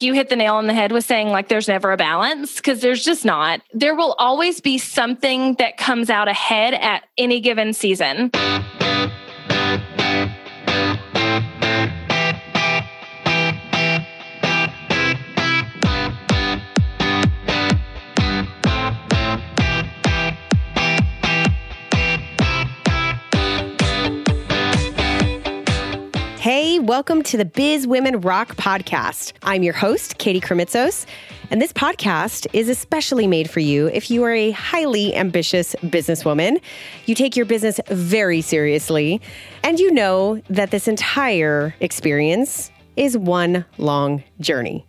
you hit the nail on the head with saying like there's never a balance because there's just not. There will always be something that comes out ahead at any given season. Welcome to the Biz Women Rock podcast. I'm your host, Katie Krimitsos, and this podcast is especially made for you if you are a highly ambitious businesswoman. You take your business very seriously, and you know that this entire experience is one long journey.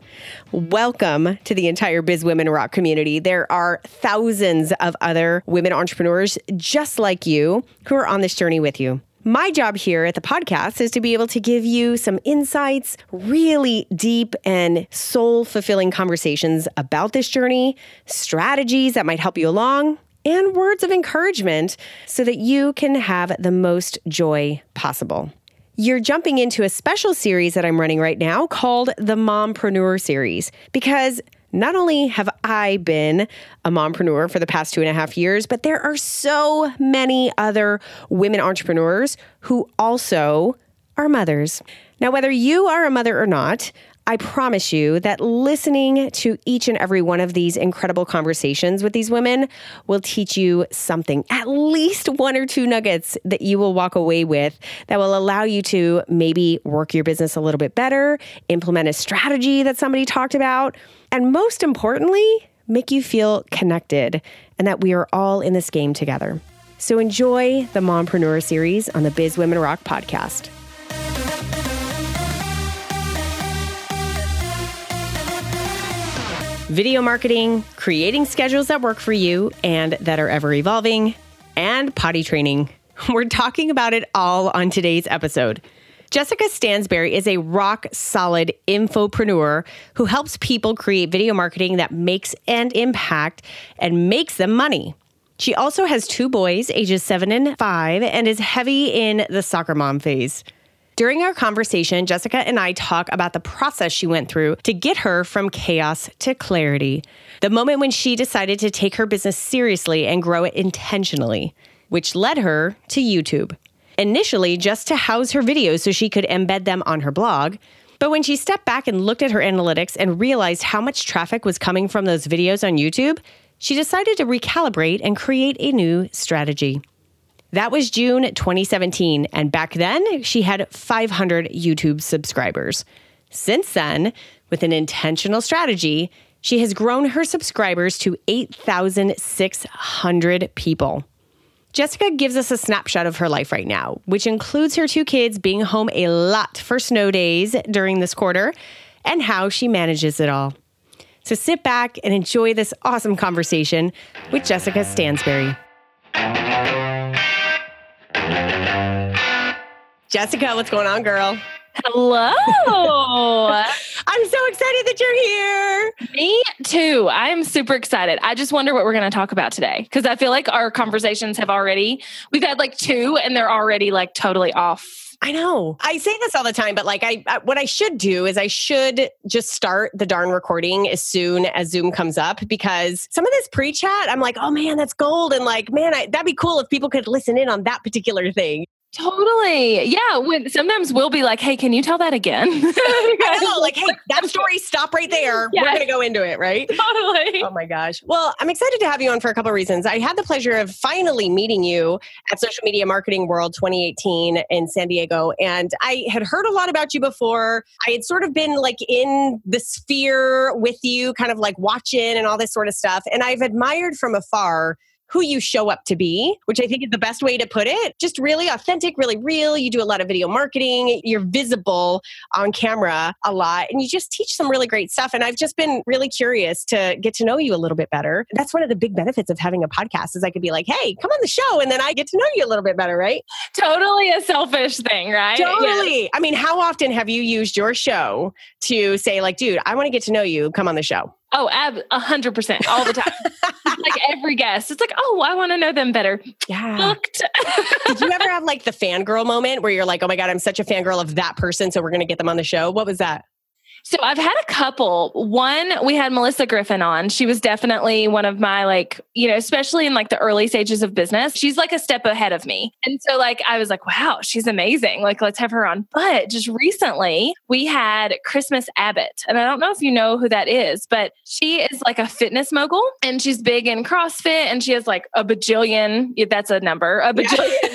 Welcome to the entire Biz Women Rock community. There are thousands of other women entrepreneurs just like you who are on this journey with you. My job here at the podcast is to be able to give you some insights, really deep and soul fulfilling conversations about this journey, strategies that might help you along, and words of encouragement so that you can have the most joy possible. You're jumping into a special series that I'm running right now called the Mompreneur Series because not only have I been a mompreneur for the past two and a half years, but there are so many other women entrepreneurs who also are mothers. Now, whether you are a mother or not, I promise you that listening to each and every one of these incredible conversations with these women will teach you something, at least one or two nuggets that you will walk away with that will allow you to maybe work your business a little bit better, implement a strategy that somebody talked about, and most importantly, make you feel connected and that we are all in this game together. So enjoy the Mompreneur series on the Biz Women Rock podcast. Video marketing, creating schedules that work for you and that are ever evolving, and potty training. We're talking about it all on today's episode. Jessica Stansberry is a rock solid infopreneur who helps people create video marketing that makes an impact and makes them money. She also has two boys, ages seven and five, and is heavy in the soccer mom phase. During our conversation, Jessica and I talk about the process she went through to get her from chaos to clarity. The moment when she decided to take her business seriously and grow it intentionally, which led her to YouTube. Initially, just to house her videos so she could embed them on her blog. But when she stepped back and looked at her analytics and realized how much traffic was coming from those videos on YouTube, she decided to recalibrate and create a new strategy. That was June 2017, and back then she had 500 YouTube subscribers. Since then, with an intentional strategy, she has grown her subscribers to 8,600 people. Jessica gives us a snapshot of her life right now, which includes her two kids being home a lot for snow days during this quarter and how she manages it all. So sit back and enjoy this awesome conversation with Jessica Stansberry. Jessica, what's going on, girl? Hello. I'm so excited that you're here. Me too. I am super excited. I just wonder what we're going to talk about today because I feel like our conversations have already, we've had like two and they're already like totally off I know. I say this all the time, but like I, I, what I should do is I should just start the darn recording as soon as Zoom comes up because some of this pre-chat, I'm like, oh man, that's gold, and like, man, I, that'd be cool if people could listen in on that particular thing. Totally. Yeah. When sometimes we'll be like, hey, can you tell that again? I know, like, hey, that story, stop right there. Yes. We're going to go into it, right? Totally. Oh my gosh. Well, I'm excited to have you on for a couple of reasons. I had the pleasure of finally meeting you at Social Media Marketing World 2018 in San Diego. And I had heard a lot about you before. I had sort of been like in the sphere with you, kind of like watching and all this sort of stuff. And I've admired from afar who you show up to be, which I think is the best way to put it. Just really authentic, really real. You do a lot of video marketing. You're visible on camera a lot and you just teach some really great stuff. And I've just been really curious to get to know you a little bit better. That's one of the big benefits of having a podcast is I could be like, hey, come on the show. And then I get to know you a little bit better, right? Totally a selfish thing, right? Totally. I mean, how often have you used your show to say, like, dude, I want to get to know you, come on the show? Oh, a hundred percent all the time. like every guest, it's like, oh, I want to know them better. Yeah. Did you ever have like the fangirl moment where you're like, oh my god, I'm such a fangirl of that person, so we're going to get them on the show? What was that? So I've had a couple. One, we had Melissa Griffin on. She was definitely one of my like, you know, especially in like the early stages of business. She's like a step ahead of me. And so like I was like, wow, she's amazing. Like let's have her on. But just recently we had Christmas Abbott. And I don't know if you know who that is, but she is like a fitness mogul and she's big in CrossFit and she has like a bajillion, that's a number, a bajillion.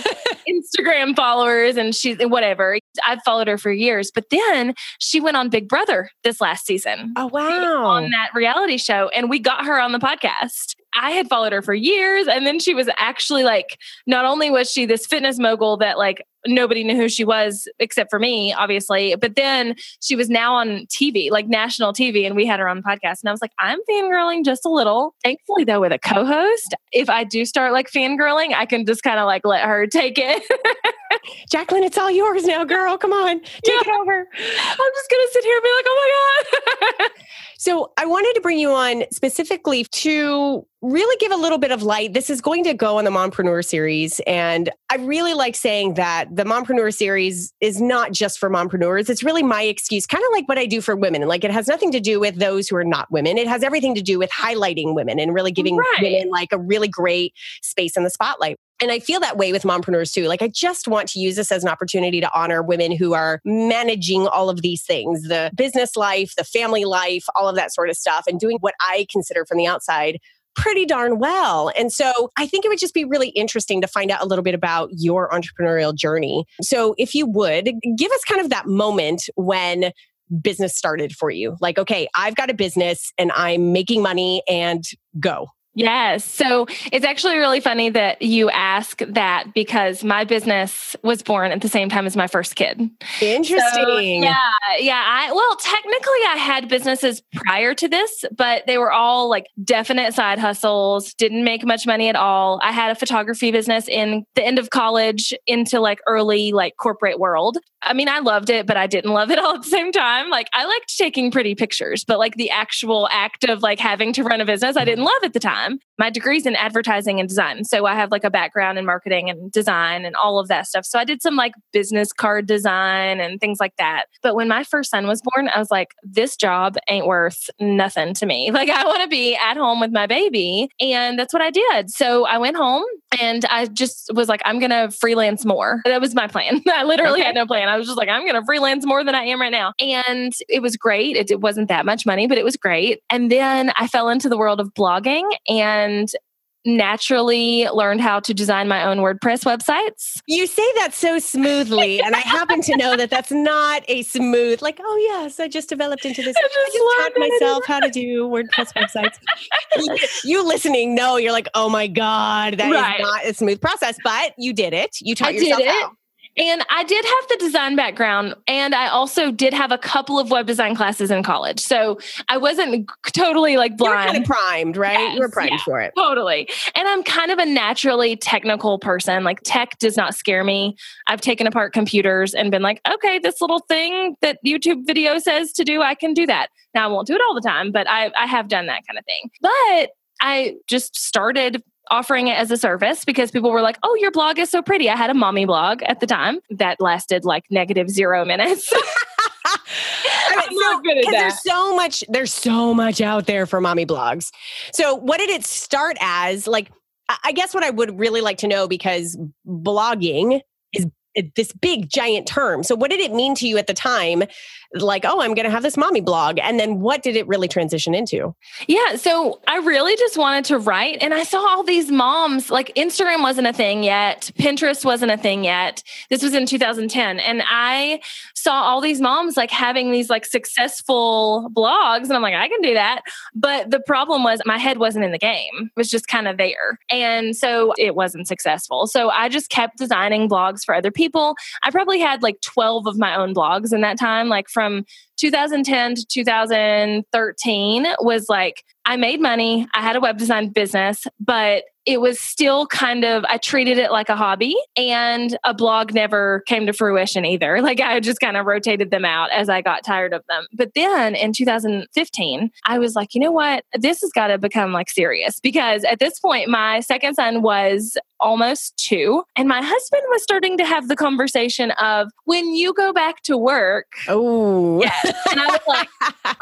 Instagram followers and she's whatever. I've followed her for years, but then she went on Big Brother this last season. Oh, wow. On that reality show. And we got her on the podcast. I had followed her for years. And then she was actually like, not only was she this fitness mogul that like nobody knew who she was except for me, obviously, but then she was now on TV, like national TV, and we had her on the podcast. And I was like, I'm fangirling just a little. Thankfully, though, with a co host, if I do start like fangirling, I can just kind of like let her take it. Jacqueline, it's all yours now, girl. Come on, take yeah. it over. I'm just going to sit here and be like, oh my God. So I wanted to bring you on specifically to really give a little bit of light. This is going to go on the Mompreneur series. And I really like saying that the Mompreneur series is not just for mompreneurs. It's really my excuse, kind of like what I do for women. Like it has nothing to do with those who are not women. It has everything to do with highlighting women and really giving right. women like a really great space in the spotlight. And I feel that way with mompreneurs too. Like, I just want to use this as an opportunity to honor women who are managing all of these things the business life, the family life, all of that sort of stuff, and doing what I consider from the outside pretty darn well. And so I think it would just be really interesting to find out a little bit about your entrepreneurial journey. So, if you would give us kind of that moment when business started for you like, okay, I've got a business and I'm making money and go. Yes. So it's actually really funny that you ask that because my business was born at the same time as my first kid. Interesting. So, yeah. Yeah. I, well, technically, I had businesses prior to this, but they were all like definite side hustles, didn't make much money at all. I had a photography business in the end of college into like early like corporate world. I mean, I loved it, but I didn't love it all at the same time. Like, I liked taking pretty pictures, but like the actual act of like having to run a business, I didn't love at the time them my degree's in advertising and design. So I have like a background in marketing and design and all of that stuff. So I did some like business card design and things like that. But when my first son was born, I was like, this job ain't worth nothing to me. Like, I want to be at home with my baby. And that's what I did. So I went home and I just was like, I'm going to freelance more. That was my plan. I literally okay. had no plan. I was just like, I'm going to freelance more than I am right now. And it was great. It, it wasn't that much money, but it was great. And then I fell into the world of blogging and naturally learned how to design my own WordPress websites. You say that so smoothly. and I happen to know that that's not a smooth, like, oh, yes, I just developed into this. I just, I just taught myself how to do WordPress websites. you, you, listening No, you're like, oh my God, that right. is not a smooth process, but you did it. You taught I yourself how. And I did have the design background, and I also did have a couple of web design classes in college. So I wasn't totally like blind. You were kind of primed, right? Yes, you were primed yeah, for it. Totally. And I'm kind of a naturally technical person. Like tech does not scare me. I've taken apart computers and been like, okay, this little thing that YouTube video says to do, I can do that. Now I won't do it all the time, but I, I have done that kind of thing. But I just started offering it as a service because people were like, "Oh, your blog is so pretty." I had a mommy blog at the time that lasted like negative zero minutes. I mean, at that. There's so much. There's so much out there for mommy blogs. So, what did it start as? Like, I guess what I would really like to know because blogging is this big giant term. So, what did it mean to you at the time like, oh, I'm going to have this mommy blog. And then what did it really transition into? Yeah. So I really just wanted to write. And I saw all these moms, like Instagram wasn't a thing yet, Pinterest wasn't a thing yet. This was in 2010. And I saw all these moms like having these like successful blogs. And I'm like, I can do that. But the problem was my head wasn't in the game, it was just kind of there. And so it wasn't successful. So I just kept designing blogs for other people. I probably had like 12 of my own blogs in that time, like from from 2010 to 2013 was like I made money. I had a web design business, but it was still kind of, I treated it like a hobby and a blog never came to fruition either. Like I just kind of rotated them out as I got tired of them. But then in 2015, I was like, you know what? This has got to become like serious because at this point, my second son was almost two and my husband was starting to have the conversation of when you go back to work. Oh, yes and I was like,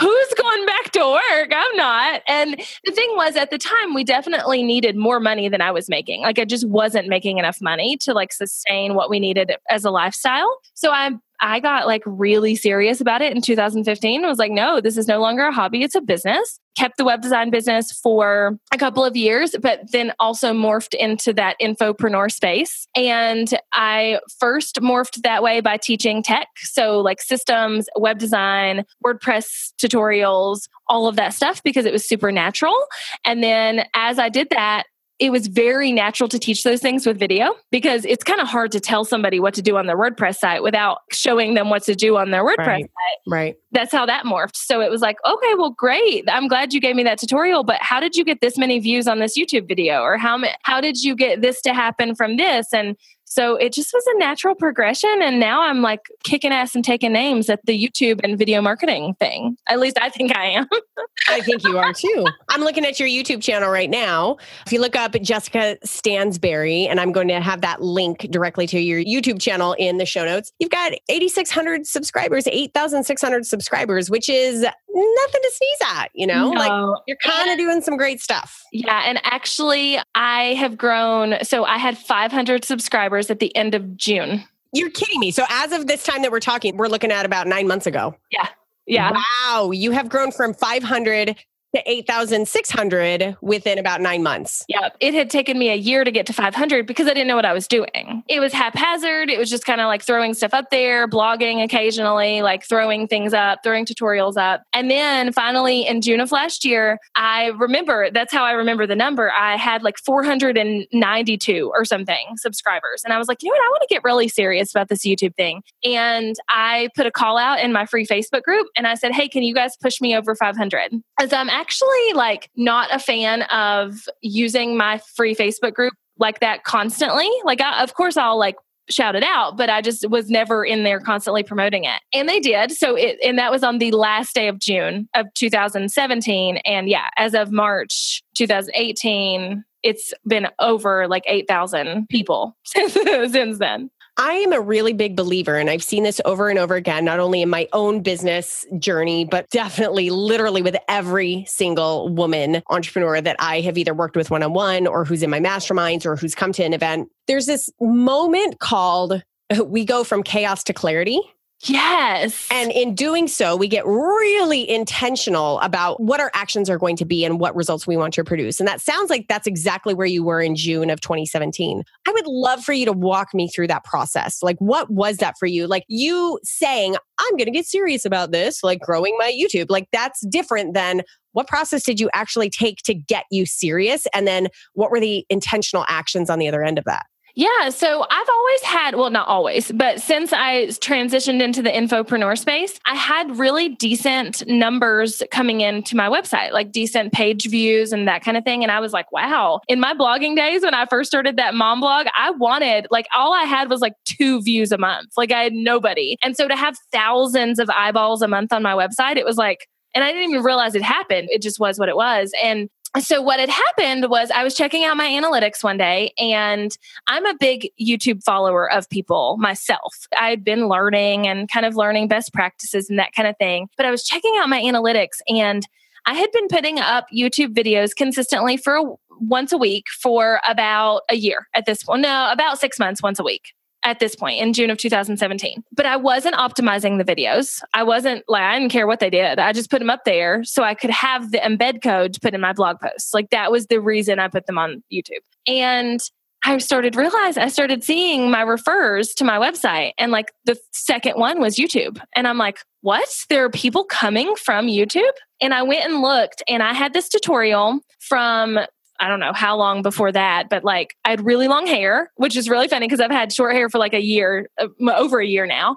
who's going back to work? I'm not. And the thing was, at the time, we definitely needed more money than I was making. Like, I just wasn't making enough money to like sustain what we needed as a lifestyle. So I I got like really serious about it in 2015. I was like, no, this is no longer a hobby, it's a business. Kept the web design business for a couple of years, but then also morphed into that infopreneur space. And I first morphed that way by teaching tech. So, like systems, web design, WordPress tutorials, all of that stuff because it was super natural. And then as I did that, it was very natural to teach those things with video because it's kind of hard to tell somebody what to do on their WordPress site without showing them what to do on their WordPress right. site. Right. That's how that morphed. So it was like, okay, well, great. I'm glad you gave me that tutorial, but how did you get this many views on this YouTube video? Or how, how did you get this to happen from this? And so it just was a natural progression. And now I'm like kicking ass and taking names at the YouTube and video marketing thing. At least I think I am. I think you are too. I'm looking at your YouTube channel right now. If you look up Jessica Stansberry, and I'm going to have that link directly to your YouTube channel in the show notes, you've got 8,600 subscribers, 8,600 subscribers, which is nothing to sneeze at, you know? No. Like you're kind of doing some great stuff. Yeah. And actually, I have grown. So I had 500 subscribers at the end of June. You're kidding me. So as of this time that we're talking, we're looking at about nine months ago. Yeah. Yeah. Wow. You have grown from 500 to 8,600 within about nine months. Yeah. It had taken me a year to get to 500 because I didn't know what I was doing. It was haphazard. It was just kind of like throwing stuff up there, blogging occasionally, like throwing things up, throwing tutorials up. And then finally in June of last year, I remember that's how I remember the number. I had like 492 or something subscribers. And I was like, you know what? I want to get really serious about this YouTube thing. And I put a call out in my free Facebook group and I said, hey, can you guys push me over 500? As I'm actually like not a fan of using my free Facebook group like that constantly. Like, I, of course, I'll like shout it out, but I just was never in there constantly promoting it. And they did. So it, and that was on the last day of June of 2017. And yeah, as of March 2018, it's been over like 8,000 people since, since then. I am a really big believer, and I've seen this over and over again, not only in my own business journey, but definitely literally with every single woman entrepreneur that I have either worked with one on one or who's in my masterminds or who's come to an event. There's this moment called we go from chaos to clarity. Yes. And in doing so, we get really intentional about what our actions are going to be and what results we want to produce. And that sounds like that's exactly where you were in June of 2017. I would love for you to walk me through that process. Like, what was that for you? Like, you saying, I'm going to get serious about this, like growing my YouTube. Like, that's different than what process did you actually take to get you serious? And then what were the intentional actions on the other end of that? Yeah. So I've always had, well, not always, but since I transitioned into the infopreneur space, I had really decent numbers coming into my website, like decent page views and that kind of thing. And I was like, wow. In my blogging days, when I first started that mom blog, I wanted, like, all I had was like two views a month. Like, I had nobody. And so to have thousands of eyeballs a month on my website, it was like, and I didn't even realize it happened. It just was what it was. And so what had happened was I was checking out my analytics one day and I'm a big YouTube follower of people myself. I'd been learning and kind of learning best practices and that kind of thing. But I was checking out my analytics and I had been putting up YouTube videos consistently for once a week for about a year at this point. No, about 6 months once a week at this point in June of 2017. But I wasn't optimizing the videos. I wasn't like, I didn't care what they did. I just put them up there so I could have the embed code to put in my blog posts. Like that was the reason I put them on YouTube. And I started realize I started seeing my refers to my website and like the second one was YouTube. And I'm like, what? There are people coming from YouTube? And I went and looked and I had this tutorial from I don't know how long before that, but like I had really long hair, which is really funny because I've had short hair for like a year, uh, over a year now.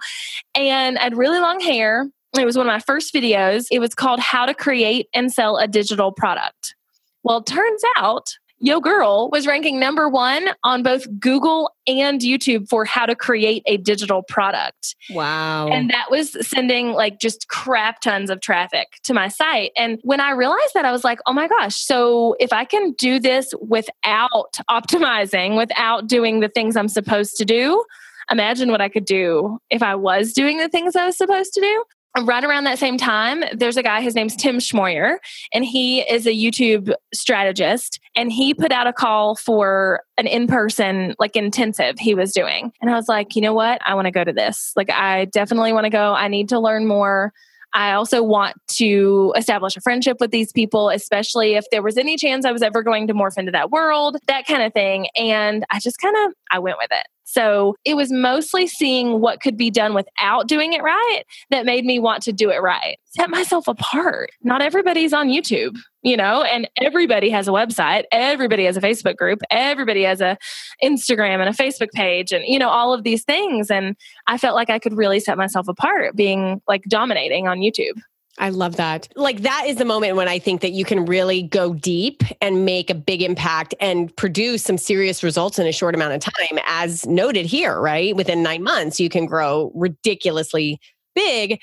And I had really long hair. It was one of my first videos. It was called How to Create and Sell a Digital Product. Well, turns out Yo Girl was ranking number one on both Google and YouTube for how to create a digital product. Wow. And that was sending like just crap tons of traffic to my site. And when I realized that, I was like, oh my gosh, so if I can do this without optimizing, without doing the things I'm supposed to do, imagine what I could do if I was doing the things I was supposed to do. Right around that same time, there's a guy, his name's Tim Schmoyer, and he is a YouTube strategist. And he put out a call for an in person, like intensive he was doing. And I was like, you know what? I want to go to this. Like, I definitely want to go. I need to learn more. I also want to establish a friendship with these people, especially if there was any chance I was ever going to morph into that world, that kind of thing. And I just kind of I went with it. So it was mostly seeing what could be done without doing it right that made me want to do it right. Set myself apart. Not everybody's on YouTube, you know, and everybody has a website, everybody has a Facebook group, everybody has a Instagram and a Facebook page and you know all of these things and I felt like I could really set myself apart being like dominating on YouTube. I love that. Like that is the moment when I think that you can really go deep and make a big impact and produce some serious results in a short amount of time as noted here, right? Within 9 months you can grow ridiculously big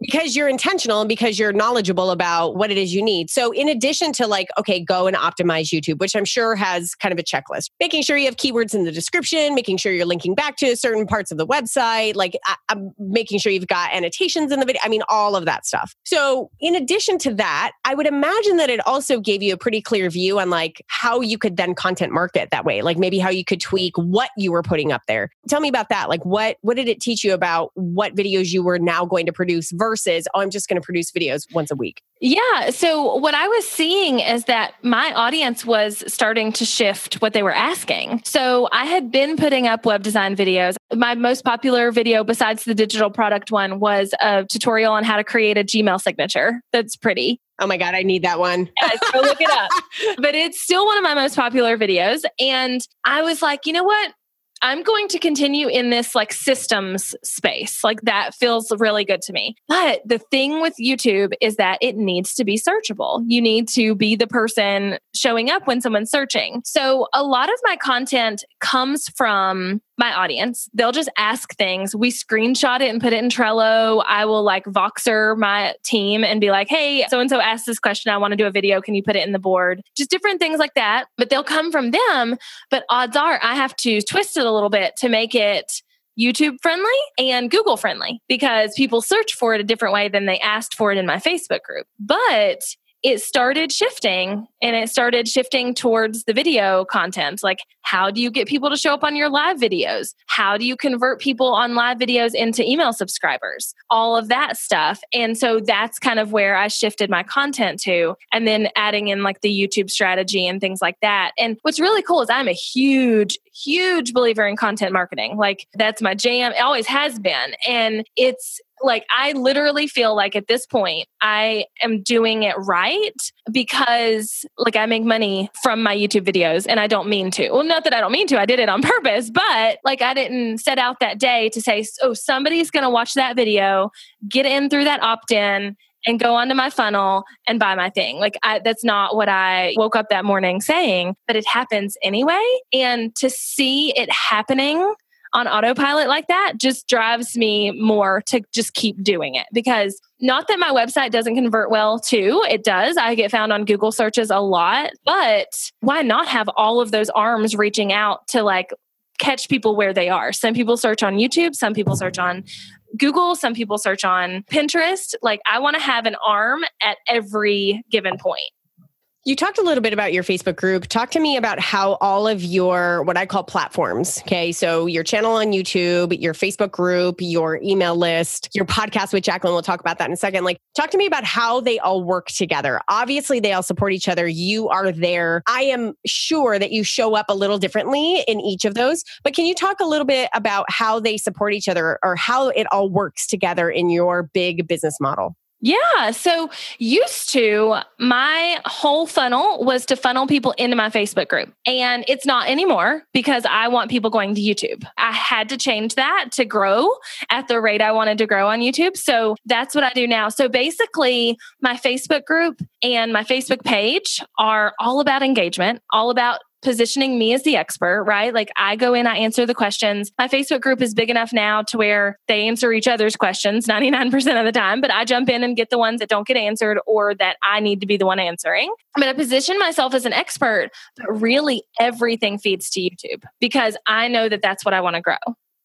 because you're intentional and because you're knowledgeable about what it is you need. So, in addition to like, okay, go and optimize YouTube, which I'm sure has kind of a checklist, making sure you have keywords in the description, making sure you're linking back to certain parts of the website, like I'm making sure you've got annotations in the video. I mean, all of that stuff. So, in addition to that, I would imagine that it also gave you a pretty clear view on like how you could then content market that way, like maybe how you could tweak what you were putting up there. Tell me about that. Like, what what did it teach you about what videos you were now going to produce? versus, oh, I'm just going to produce videos once a week? Yeah. So, what I was seeing is that my audience was starting to shift what they were asking. So, I had been putting up web design videos. My most popular video, besides the digital product one, was a tutorial on how to create a Gmail signature that's pretty. Oh my God, I need that one. yes, go look it up. but it's still one of my most popular videos. And I was like, you know what? I'm going to continue in this like systems space. Like that feels really good to me. But the thing with YouTube is that it needs to be searchable. You need to be the person showing up when someone's searching. So a lot of my content comes from my audience. They'll just ask things. We screenshot it and put it in Trello. I will like Voxer my team and be like, hey, so and so asked this question. I want to do a video. Can you put it in the board? Just different things like that. But they'll come from them. But odds are I have to twist it a little bit to make it YouTube friendly and Google friendly because people search for it a different way than they asked for it in my Facebook group. But it started shifting and it started shifting towards the video content. Like, how do you get people to show up on your live videos? How do you convert people on live videos into email subscribers? All of that stuff. And so that's kind of where I shifted my content to, and then adding in like the YouTube strategy and things like that. And what's really cool is I'm a huge, huge believer in content marketing. Like, that's my jam. It always has been. And it's like I literally feel like at this point I am doing it right because like I make money from my YouTube videos and I don't mean to. Well, not that I don't mean to. I did it on purpose, but like I didn't set out that day to say, "Oh, somebody's going to watch that video, get in through that opt-in and go onto my funnel and buy my thing. Like I, that's not what I woke up that morning saying, but it happens anyway. And to see it happening on autopilot like that just drives me more to just keep doing it. Because not that my website doesn't convert well too it does. I get found on google searches a lot but why not have all of those arms reaching out to like catch people where they are? Some people search on youtube some people search on google some people search on pinterest. Like i want to have an arm at every given point you talked a little bit about your Facebook group. Talk to me about how all of your what I call platforms, okay? So your channel on YouTube, your Facebook group, your email list, your podcast with Jacqueline, we'll talk about that in a second. Like talk to me about how they all work together. Obviously, they all support each other. You are there. I am sure that you show up a little differently in each of those, but can you talk a little bit about how they support each other or how it all works together in your big business model? Yeah. So, used to, my whole funnel was to funnel people into my Facebook group. And it's not anymore because I want people going to YouTube. I had to change that to grow at the rate I wanted to grow on YouTube. So, that's what I do now. So, basically, my Facebook group and my Facebook page are all about engagement, all about positioning me as the expert, right? Like I go in, I answer the questions. My Facebook group is big enough now to where they answer each other's questions 99% of the time, but I jump in and get the ones that don't get answered or that I need to be the one answering. I'm to position myself as an expert, but really everything feeds to YouTube because I know that that's what I want to grow.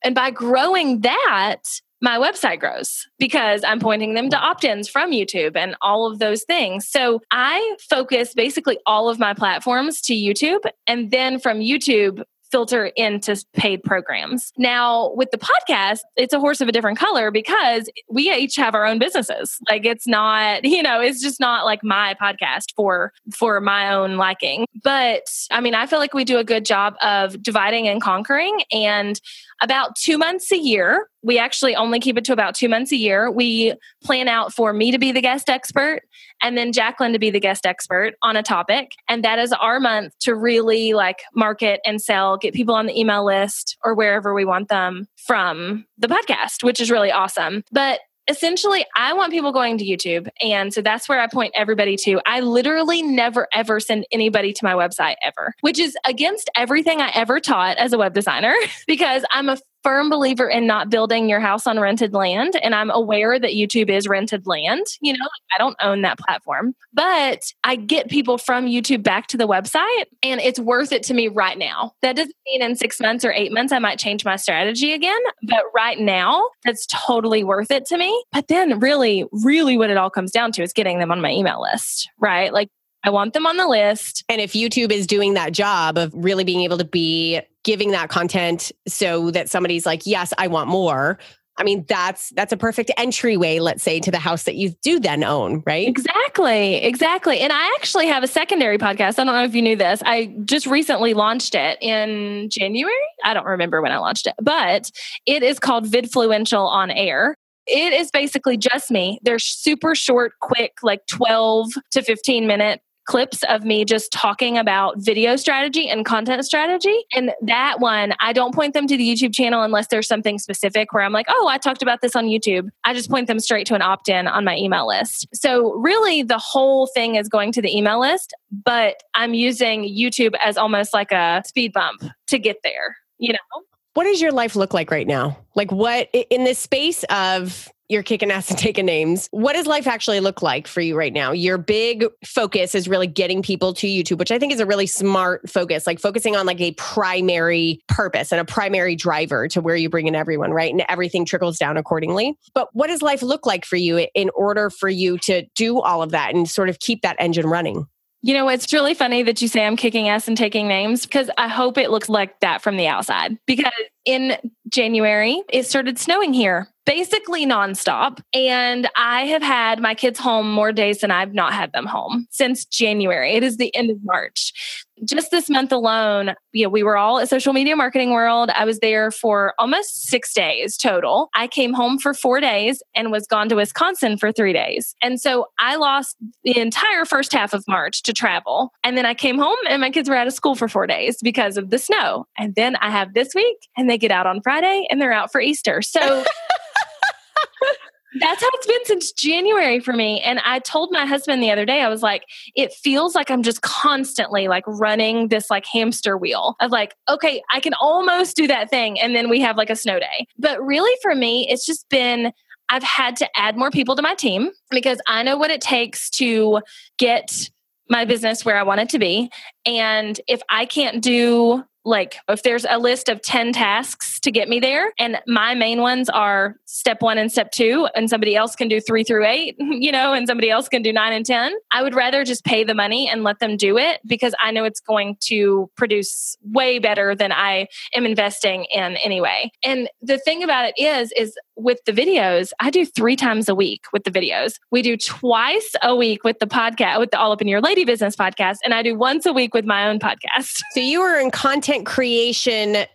And by growing that, my website grows because I'm pointing them to opt ins from YouTube and all of those things. So I focus basically all of my platforms to YouTube. And then from YouTube, filter into paid programs. Now, with the podcast, it's a horse of a different color because we each have our own businesses. Like it's not, you know, it's just not like my podcast for for my own liking. But I mean, I feel like we do a good job of dividing and conquering and about 2 months a year, we actually only keep it to about 2 months a year. We plan out for me to be the guest expert and then Jacqueline to be the guest expert on a topic. And that is our month to really like market and sell, get people on the email list or wherever we want them from the podcast, which is really awesome. But essentially I want people going to YouTube. And so that's where I point everybody to. I literally never ever send anybody to my website ever, which is against everything I ever taught as a web designer because I'm a firm believer in not building your house on rented land. And I'm aware that YouTube is rented land. You know, I don't own that platform, but I get people from YouTube back to the website and it's worth it to me right now. That doesn't mean in six months or eight months I might change my strategy again, but right now that's totally worth it to me. But then really, really what it all comes down to is getting them on my email list, right? Like I want them on the list. And if YouTube is doing that job of really being able to be giving that content so that somebody's like, yes, I want more. I mean, that's that's a perfect entryway, let's say, to the house that you do then own, right? Exactly, exactly. And I actually have a secondary podcast. I don't know if you knew this. I just recently launched it in January. I don't remember when I launched it, but it is called Vidfluential on Air. It is basically just me. They're super short, quick, like 12 to 15 minute clips of me just talking about video strategy and content strategy. And that one, I don't point them to the YouTube channel unless there's something specific where I'm like, oh, I talked about this on YouTube. I just point them straight to an opt in on my email list. So, really, the whole thing is going to the email list, but I'm using YouTube as almost like a speed bump to get there, you know? What does your life look like right now? Like, what in this space of you're kicking ass and taking names. What does life actually look like for you right now? Your big focus is really getting people to YouTube, which I think is a really smart focus, like focusing on like a primary purpose and a primary driver to where you bring in everyone, right? And everything trickles down accordingly. But what does life look like for you in order for you to do all of that and sort of keep that engine running? You know, it's really funny that you say I'm kicking ass and taking names because I hope it looks like that from the outside. Because in January, it started snowing here basically nonstop. And I have had my kids home more days than I've not had them home since January. It is the end of March. Just this month alone, you know, we were all at Social Media Marketing World. I was there for almost six days total. I came home for four days and was gone to Wisconsin for three days. And so I lost the entire first half of March to travel. And then I came home and my kids were out of school for four days because of the snow. And then I have this week and they get out on Friday and they're out for Easter. So That's how it's been since January for me. And I told my husband the other day, I was like, it feels like I'm just constantly like running this like hamster wheel of like, okay, I can almost do that thing. And then we have like a snow day. But really for me, it's just been, I've had to add more people to my team because I know what it takes to get my business where I want it to be. And if I can't do like if there's a list of 10 tasks to get me there and my main ones are step 1 and step 2 and somebody else can do 3 through 8 you know and somebody else can do 9 and 10 i would rather just pay the money and let them do it because i know it's going to produce way better than i am investing in anyway. And the thing about it is is with the videos i do 3 times a week with the videos we do twice a week with the podcast with the all up in your lady business podcast and i do once a week with my own podcast so you are in content content creation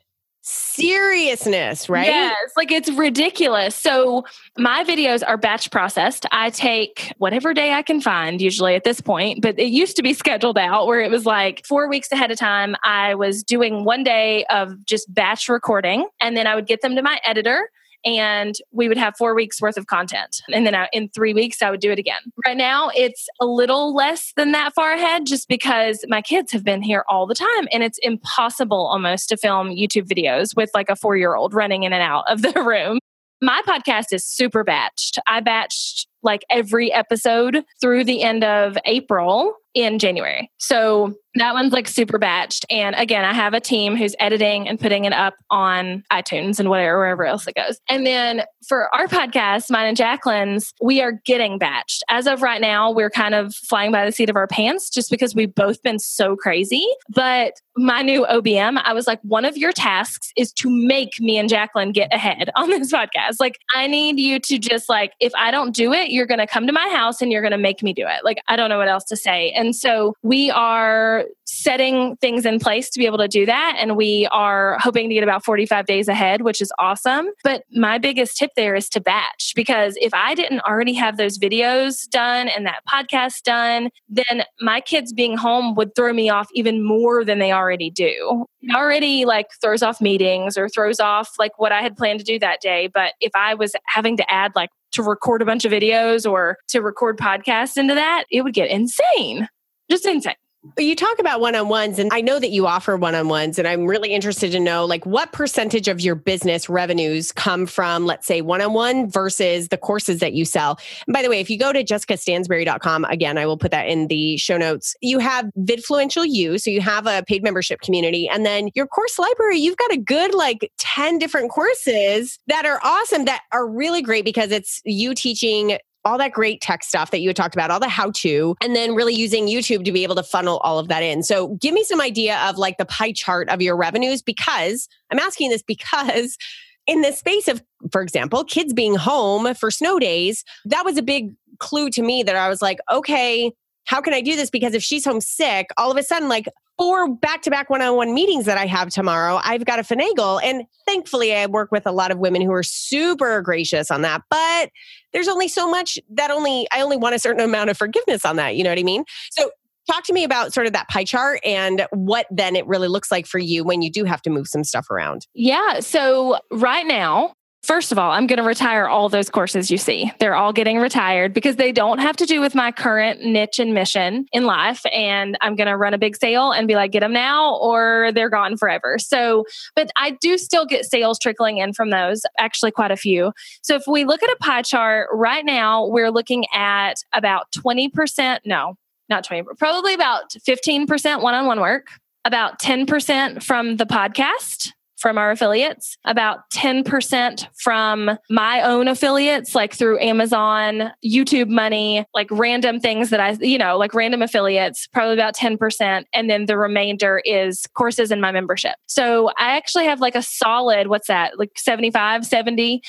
seriousness, right? Yes, like it's ridiculous. So my videos are batch processed. I take whatever day I can find, usually at this point, but it used to be scheduled out where it was like four weeks ahead of time. I was doing one day of just batch recording, and then I would get them to my editor and we would have four weeks worth of content. And then I, in three weeks, I would do it again. Right now, it's a little less than that far ahead just because my kids have been here all the time and it's impossible almost to film YouTube videos with like a four year old running in and out of the room. My podcast is super batched. I batched like every episode through the end of April in January. So that one's like super batched. And again, I have a team who's editing and putting it up on iTunes and whatever, wherever else it goes. And then for our podcast, mine and Jacqueline's, we are getting batched. As of right now, we're kind of flying by the seat of our pants just because we've both been so crazy. But my new OBM, I was like, one of your tasks is to make me and Jacqueline get ahead on this podcast. Like, I need you to just like, if I don't do it, you're going to come to my house and you're going to make me do it. Like, I don't know what else to say. And so we are setting things in place to be able to do that. And we are hoping to get about 45 days ahead, which is awesome. But my biggest tip there is to batch because if I didn't already have those videos done and that podcast done, then my kids being home would throw me off even more than they already do. It already like throws off meetings or throws off like what I had planned to do that day. But if I was having to add like to record a bunch of videos or to record podcasts into that, it would get insane. Just insane. You talk about one on ones, and I know that you offer one on ones, and I'm really interested to know like what percentage of your business revenues come from, let's say, one on one versus the courses that you sell. And by the way, if you go to jessicastansberry.com, again, I will put that in the show notes. You have Vidfluential You, so you have a paid membership community, and then your course library, you've got a good like 10 different courses that are awesome, that are really great because it's you teaching all that great tech stuff that you had talked about, all the how to, and then really using YouTube to be able to funnel all of that in. So give me some idea of like the pie chart of your revenues because I'm asking this because in the space of, for example, kids being home for snow days, that was a big clue to me that I was like, okay, how can I do this? Because if she's home sick, all of a sudden, like four back to back one on one meetings that I have tomorrow, I've got to finagle. And thankfully, I work with a lot of women who are super gracious on that. But there's only so much that only, I only want a certain amount of forgiveness on that. You know what I mean? So, talk to me about sort of that pie chart and what then it really looks like for you when you do have to move some stuff around. Yeah. So, right now, First of all, I'm going to retire all those courses you see. They're all getting retired because they don't have to do with my current niche and mission in life. And I'm going to run a big sale and be like, get them now or they're gone forever. So, but I do still get sales trickling in from those, actually, quite a few. So if we look at a pie chart right now, we're looking at about 20%, no, not 20, probably about 15% one on one work, about 10% from the podcast from our affiliates, about 10% from my own affiliates, like through Amazon, YouTube money, like random things that I, you know, like random affiliates, probably about 10%. And then the remainder is courses in my membership. So I actually have like a solid, what's that, like 75, 70%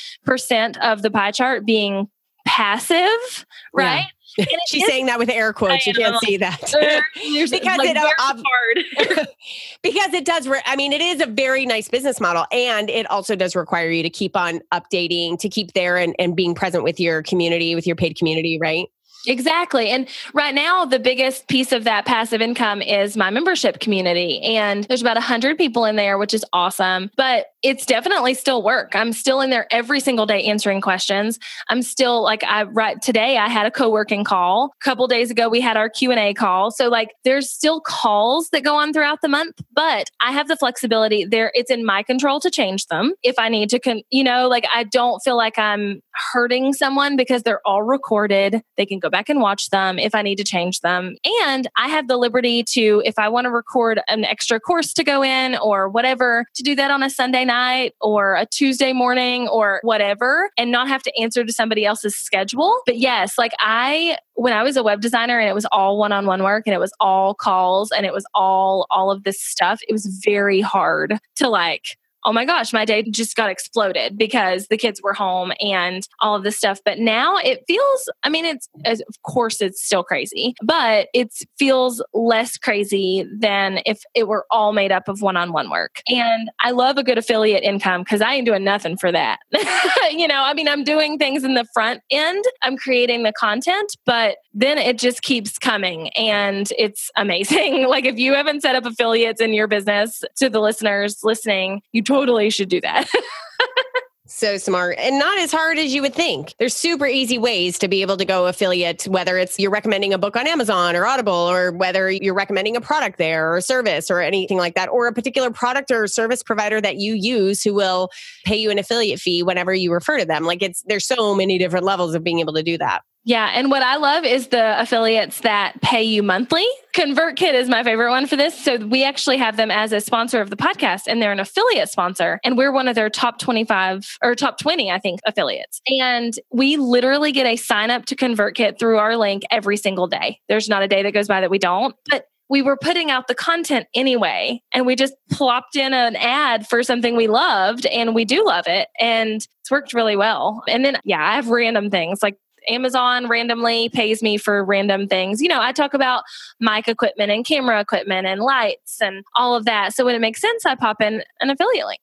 of the pie chart being passive, right? She's saying that with air quotes. You can't see that because like it hard. because it does. Re- I mean, it is a very nice business model, and it also does require you to keep on updating, to keep there and, and being present with your community, with your paid community, right? Exactly. And right now, the biggest piece of that passive income is my membership community. And there's about 100 people in there, which is awesome. But it's definitely still work. I'm still in there every single day answering questions. I'm still like I right today I had a co-working call. A couple days ago we had our Q&A call. So like there's still calls that go on throughout the month, but I have the flexibility there it's in my control to change them if I need to con- you know, like I don't feel like I'm hurting someone because they're all recorded. They can go back and watch them if I need to change them. And I have the liberty to if I want to record an extra course to go in or whatever to do that on a Sunday night or a Tuesday morning or whatever and not have to answer to somebody else's schedule. But yes, like I, when I was a web designer and it was all one on one work and it was all calls and it was all, all of this stuff, it was very hard to like, oh my gosh, my day just got exploded because the kids were home and all of this stuff. But now it feels, I mean, it's, of course, it's still crazy, but it feels less crazy than if it were all made up of one on one work. And I love a good affiliate income because I ain't doing nothing for that. you know, I mean, I'm doing things in the front end, I'm creating the content, but then it just keeps coming and it's amazing. like if you haven't set up affiliates in your business to the listeners listening, you totally totally should do that. So smart and not as hard as you would think. There's super easy ways to be able to go affiliate, whether it's you're recommending a book on Amazon or Audible, or whether you're recommending a product there or a service or anything like that, or a particular product or service provider that you use who will pay you an affiliate fee whenever you refer to them. Like it's, there's so many different levels of being able to do that. Yeah. And what I love is the affiliates that pay you monthly. ConvertKit is my favorite one for this. So we actually have them as a sponsor of the podcast and they're an affiliate sponsor. And we're one of their top 25 or top 20, I think, affiliates. And we literally get a sign up to ConvertKit through our link every single day. There's not a day that goes by that we don't. But we were putting out the content anyway and we just plopped in an ad for something we loved and we do love it and it's worked really well and then yeah i have random things like Amazon randomly pays me for random things. You know, I talk about mic equipment and camera equipment and lights and all of that. So when it makes sense, I pop in an affiliate link.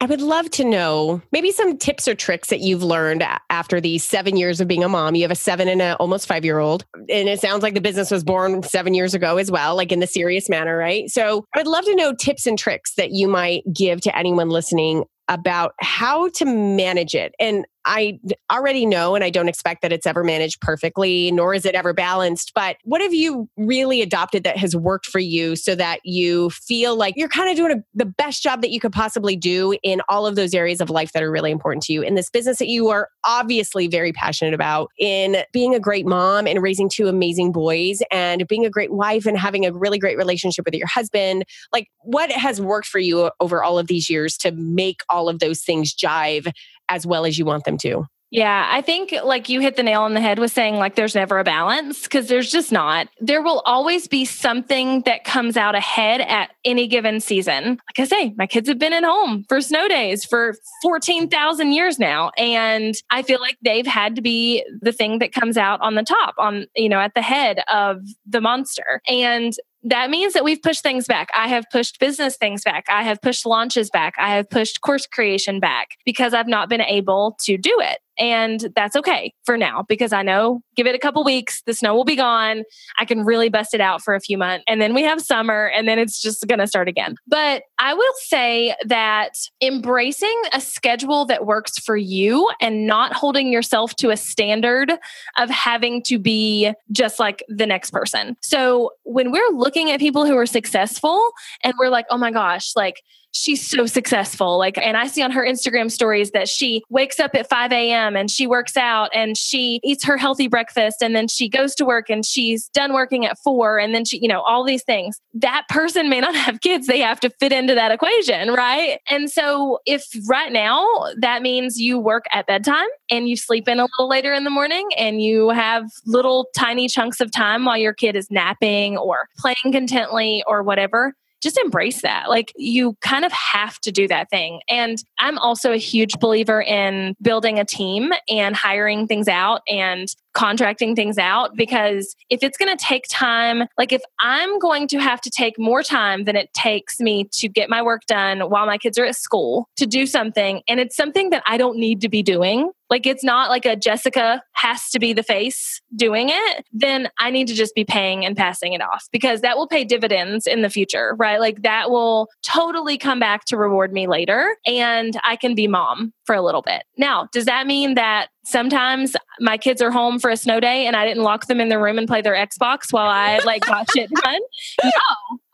I would love to know maybe some tips or tricks that you've learned after these seven years of being a mom. You have a seven and a almost five year old. And it sounds like the business was born seven years ago as well, like in the serious manner, right? So I'd love to know tips and tricks that you might give to anyone listening about how to manage it. And I already know, and I don't expect that it's ever managed perfectly, nor is it ever balanced. But what have you really adopted that has worked for you so that you feel like you're kind of doing a, the best job that you could possibly do in all of those areas of life that are really important to you in this business that you are obviously very passionate about, in being a great mom and raising two amazing boys, and being a great wife and having a really great relationship with your husband? Like, what has worked for you over all of these years to make all of those things jive as well as you want them to. Yeah, I think like you hit the nail on the head with saying like there's never a balance because there's just not. There will always be something that comes out ahead at any given season. Like I say, my kids have been at home for snow days for 14,000 years now and I feel like they've had to be the thing that comes out on the top on you know at the head of the monster. And that means that we've pushed things back. I have pushed business things back. I have pushed launches back. I have pushed course creation back because I've not been able to do it. And that's okay for now because I know give it a couple weeks, the snow will be gone. I can really bust it out for a few months. And then we have summer and then it's just going to start again. But I will say that embracing a schedule that works for you and not holding yourself to a standard of having to be just like the next person. So when we're looking at people who are successful and we're like, oh my gosh, like, she's so successful. Like, and I see on her Instagram stories that she wakes up at 5 a.m. and she works out and she eats her healthy breakfast and then she goes to work and she's done working at four and then she, you know, all these things. That person may not have kids. They have to fit into that equation, right? And so if right now that means you work at bedtime and you sleep in a little later in the morning and you have little tiny chunks of time while your kid is napping or playing contently or whatever, just embrace that. Like you kind of have to do that thing. And I'm also a huge believer in building a team and hiring things out and contracting things out because if it's going to take time, like if I'm going to have to take more time than it takes me to get my work done while my kids are at school to do something, and it's something that I don't need to be doing, like it's not like a Jessica has to be the face doing it, then I need to just be paying and passing it off because that will pay dividends in the future, right? Like that will totally come back to reward me later and I can be mom for a little bit. Now, does that mean that sometimes my kids are home for a snow day and I didn't lock them in the room and play their Xbox while I like got shit done? No,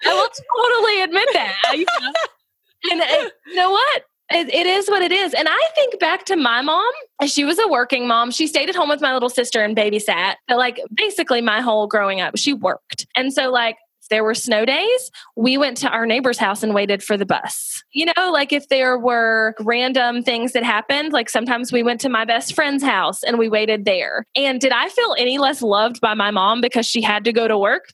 I will totally admit that. You know? And uh, you know what? It, it is what it is. And I think back to my mom. She was a working mom. She stayed at home with my little sister and babysat. But like basically my whole growing up, she worked. And so like there were snow days, we went to our neighbor's house and waited for the bus. You know, like if there were random things that happened, like sometimes we went to my best friend's house and we waited there. And did I feel any less loved by my mom because she had to go to work?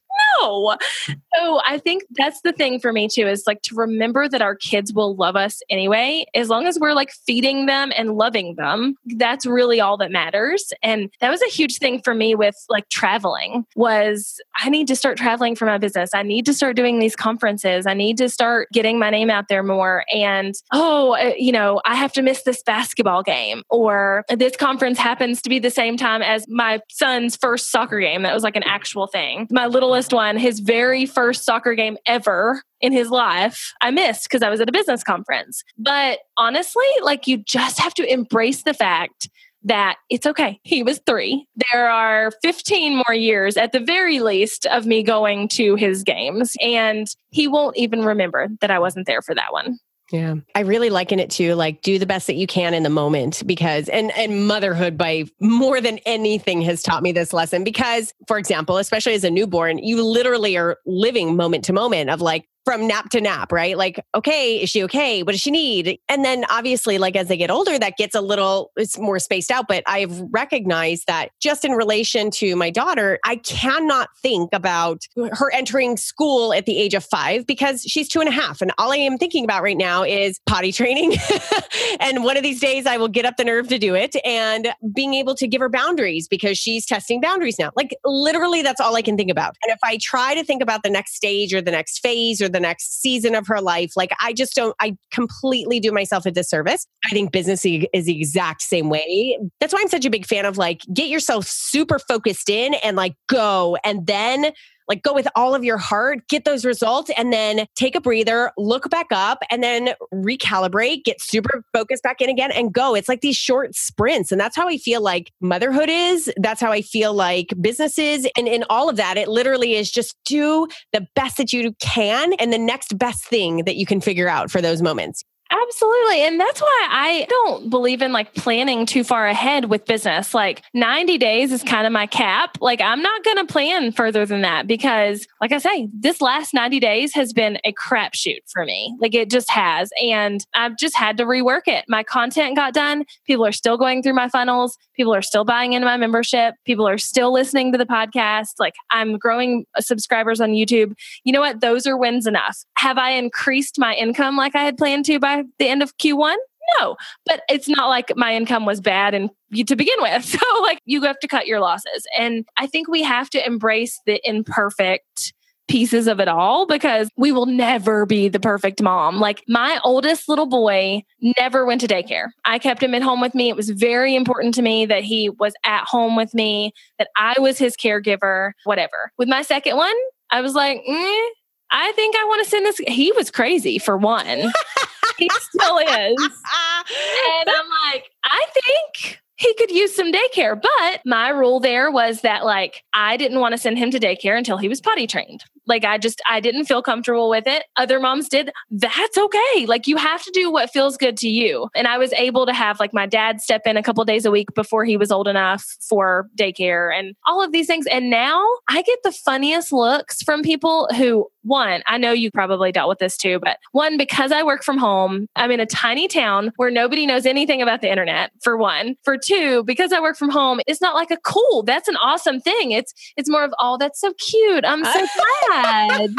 So I think that's the thing for me too is like to remember that our kids will love us anyway, as long as we're like feeding them and loving them. That's really all that matters. And that was a huge thing for me with like traveling was I need to start traveling for my business. I need to start doing these conferences. I need to start getting my name out there more. And oh, uh, you know, I have to miss this basketball game or this conference happens to be the same time as my son's first soccer game. That was like an actual thing. My littlest one, his very first soccer game ever in his life, I missed because I was at a business conference. But honestly, like you just have to embrace the fact that it's okay. He was three. There are 15 more years at the very least of me going to his games, and he won't even remember that I wasn't there for that one. Yeah. I really liken it to like do the best that you can in the moment because and and motherhood by more than anything has taught me this lesson because for example, especially as a newborn, you literally are living moment to moment of like from nap to nap, right? Like, okay, is she okay? What does she need? And then obviously, like as they get older, that gets a little, it's more spaced out. But I've recognized that just in relation to my daughter, I cannot think about her entering school at the age of five because she's two and a half. And all I am thinking about right now is potty training. and one of these days I will get up the nerve to do it and being able to give her boundaries because she's testing boundaries now. Like literally, that's all I can think about. And if I try to think about the next stage or the next phase or the the next season of her life. Like I just don't, I completely do myself a disservice. I think business is the exact same way. That's why I'm such a big fan of like get yourself super focused in and like go and then like go with all of your heart, get those results, and then take a breather, look back up, and then recalibrate, get super focused back in again and go. It's like these short sprints. And that's how I feel like motherhood is. That's how I feel like business is. And in all of that, it literally is just do the best that you can and the next best thing that you can figure out for those moments. Absolutely. And that's why I don't believe in like planning too far ahead with business. Like 90 days is kind of my cap. Like I'm not going to plan further than that because, like I say, this last 90 days has been a crapshoot for me. Like it just has. And I've just had to rework it. My content got done. People are still going through my funnels. People are still buying into my membership. People are still listening to the podcast. Like I'm growing uh, subscribers on YouTube. You know what? Those are wins enough. Have I increased my income like I had planned to by the end of Q1? No, but it's not like my income was bad and to begin with. So like you have to cut your losses. And I think we have to embrace the imperfect pieces of it all because we will never be the perfect mom. Like my oldest little boy never went to daycare. I kept him at home with me. It was very important to me that he was at home with me, that I was his caregiver, whatever. With my second one, I was like, mm, I think I want to send this. He was crazy for one. he still is. and I'm like, I think he could use some daycare. But my rule there was that like I didn't want to send him to daycare until he was potty trained. Like I just I didn't feel comfortable with it. Other moms did. That's okay. Like you have to do what feels good to you. And I was able to have like my dad step in a couple days a week before he was old enough for daycare and all of these things. And now I get the funniest looks from people who one, I know you probably dealt with this too, but one, because I work from home, I'm in a tiny town where nobody knows anything about the internet, for one. For two, because I work from home, it's not like a cool, that's an awesome thing. It's it's more of, oh, that's so cute. I'm so glad.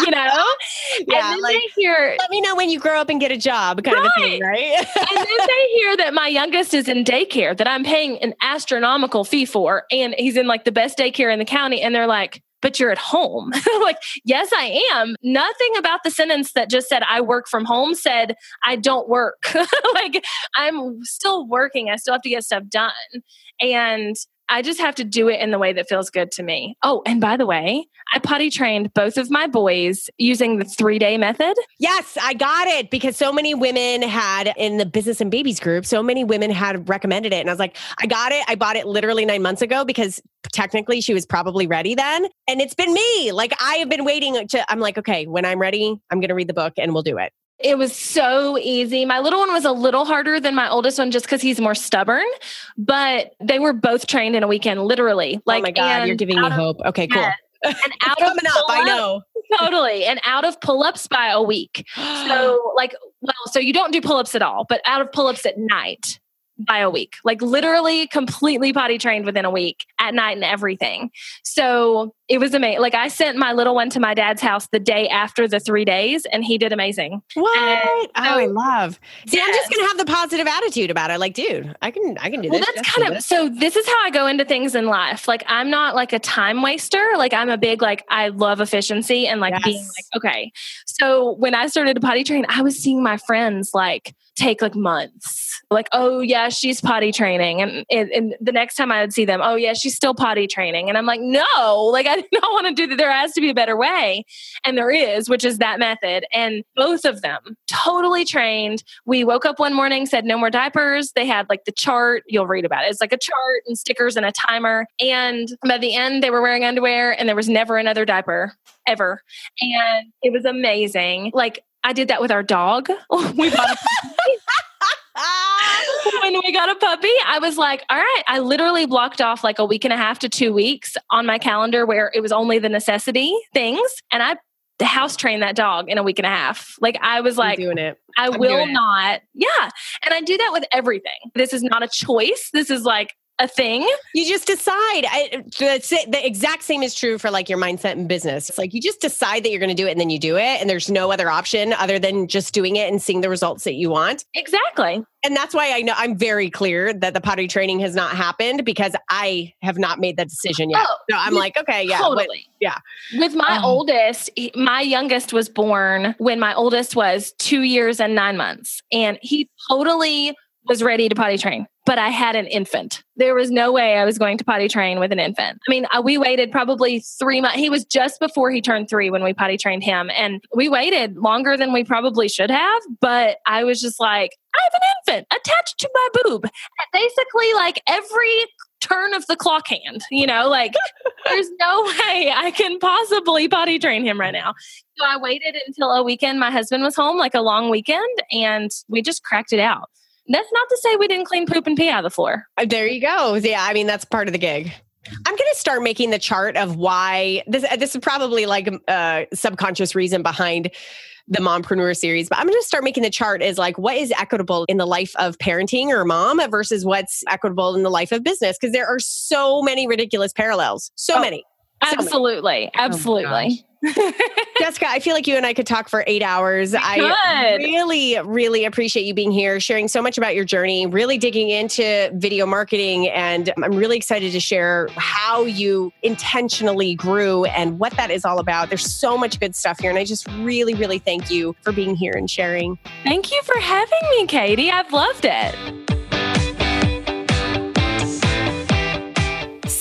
you know? Yeah, and then like, they hear let me know when you grow up and get a job, kind right. of thing, right? and then they hear that my youngest is in daycare that I'm paying an astronomical fee for, and he's in like the best daycare in the county, and they're like, but you're at home. like, yes, I am. Nothing about the sentence that just said I work from home said I don't work. like, I'm still working. I still have to get stuff done. And I just have to do it in the way that feels good to me. Oh, and by the way, I potty trained both of my boys using the three day method. Yes, I got it because so many women had in the business and babies group, so many women had recommended it. And I was like, I got it. I bought it literally nine months ago because technically she was probably ready then. And it's been me. Like I have been waiting to, I'm like, okay, when I'm ready, I'm going to read the book and we'll do it. It was so easy. My little one was a little harder than my oldest one just because he's more stubborn, but they were both trained in a weekend, literally. Oh like, oh my God, you're giving me hope. Okay, cool. and out of coming up, I know. Totally. And out of pull ups by a week. So, like, well, so you don't do pull ups at all, but out of pull ups at night by a week, like literally completely potty trained within a week at night and everything. So it was amazing. Like I sent my little one to my dad's house the day after the three days and he did amazing. What? Oh, so, oh, I love. See, yes. I'm just gonna have the positive attitude about it. Like, dude, I can I can do well, this. Well, that's kind of so this is how I go into things in life. Like I'm not like a time waster. Like I'm a big like I love efficiency and like yes. being like, okay. So when I started to potty train, I was seeing my friends like take like months. Like, oh yeah, she's potty training, and, and, and the next time I would see them, oh yeah, she's still potty training, and I'm like, no, like I don't want to do that. There has to be a better way, and there is, which is that method. And both of them totally trained. We woke up one morning, said no more diapers. They had like the chart. You'll read about it. It's like a chart and stickers and a timer. And by the end, they were wearing underwear, and there was never another diaper ever. And it was amazing. Like I did that with our dog. we bought a when we got a puppy, I was like, all right, I literally blocked off like a week and a half to two weeks on my calendar where it was only the necessity things. And I the house train that dog in a week and a half. Like I was like, I'm doing it. I I'm will doing it. not. Yeah. And I do that with everything. This is not a choice. This is like a thing. You just decide. I, it. The exact same is true for like your mindset in business. It's like you just decide that you're going to do it and then you do it. And there's no other option other than just doing it and seeing the results that you want. Exactly. And that's why I know I'm very clear that the potty training has not happened because I have not made that decision yet. Oh, so I'm like, okay, yeah. but- totally. yeah. With my Um, oldest, my youngest was born when my oldest was two years and nine months. And he totally was ready to potty train, but I had an infant. There was no way I was going to potty train with an infant. I mean, uh, we waited probably three months. He was just before he turned three when we potty trained him. And we waited longer than we probably should have. But I was just like, I have an infant attached to my boob. Basically, like every turn of the clock hand, you know, like there's no way I can possibly potty train him right now. So I waited until a weekend my husband was home, like a long weekend, and we just cracked it out. That's not to say we didn't clean poop and pee out of the floor. Uh, There you go. Yeah, I mean that's part of the gig. I'm going to start making the chart of why this. This is probably like a subconscious reason behind the mompreneur series, but I'm going to start making the chart is like what is equitable in the life of parenting or mom versus what's equitable in the life of business because there are so many ridiculous parallels. So Oh, many. So many. Absolutely. Absolutely. Jessica, I feel like you and I could talk for eight hours. I could. really, really appreciate you being here, sharing so much about your journey, really digging into video marketing. And I'm really excited to share how you intentionally grew and what that is all about. There's so much good stuff here. And I just really, really thank you for being here and sharing. Thank you for having me, Katie. I've loved it.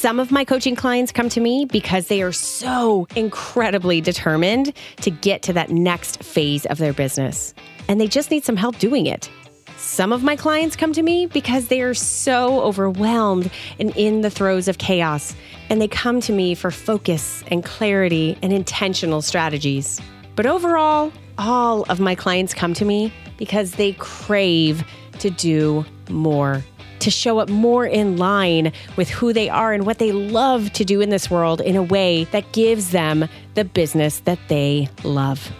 Some of my coaching clients come to me because they are so incredibly determined to get to that next phase of their business, and they just need some help doing it. Some of my clients come to me because they are so overwhelmed and in the throes of chaos, and they come to me for focus and clarity and intentional strategies. But overall, all of my clients come to me because they crave to do more to show up more in line with who they are and what they love to do in this world in a way that gives them the business that they love.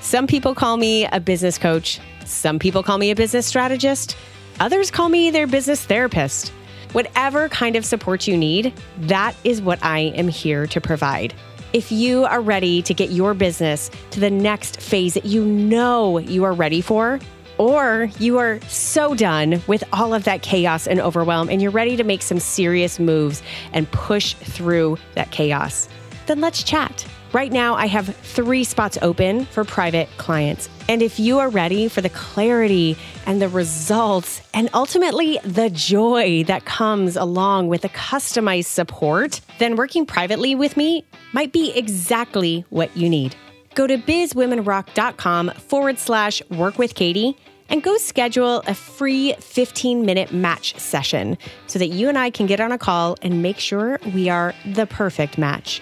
Some people call me a business coach, some people call me a business strategist, others call me their business therapist. Whatever kind of support you need, that is what I am here to provide. If you are ready to get your business to the next phase that you know you are ready for, or you are so done with all of that chaos and overwhelm and you're ready to make some serious moves and push through that chaos, then let's chat. Right now, I have three spots open for private clients. And if you are ready for the clarity and the results and ultimately the joy that comes along with the customized support, then working privately with me might be exactly what you need go to bizwomenrock.com forward slash work with Katie and go schedule a free 15 minute match session so that you and I can get on a call and make sure we are the perfect match.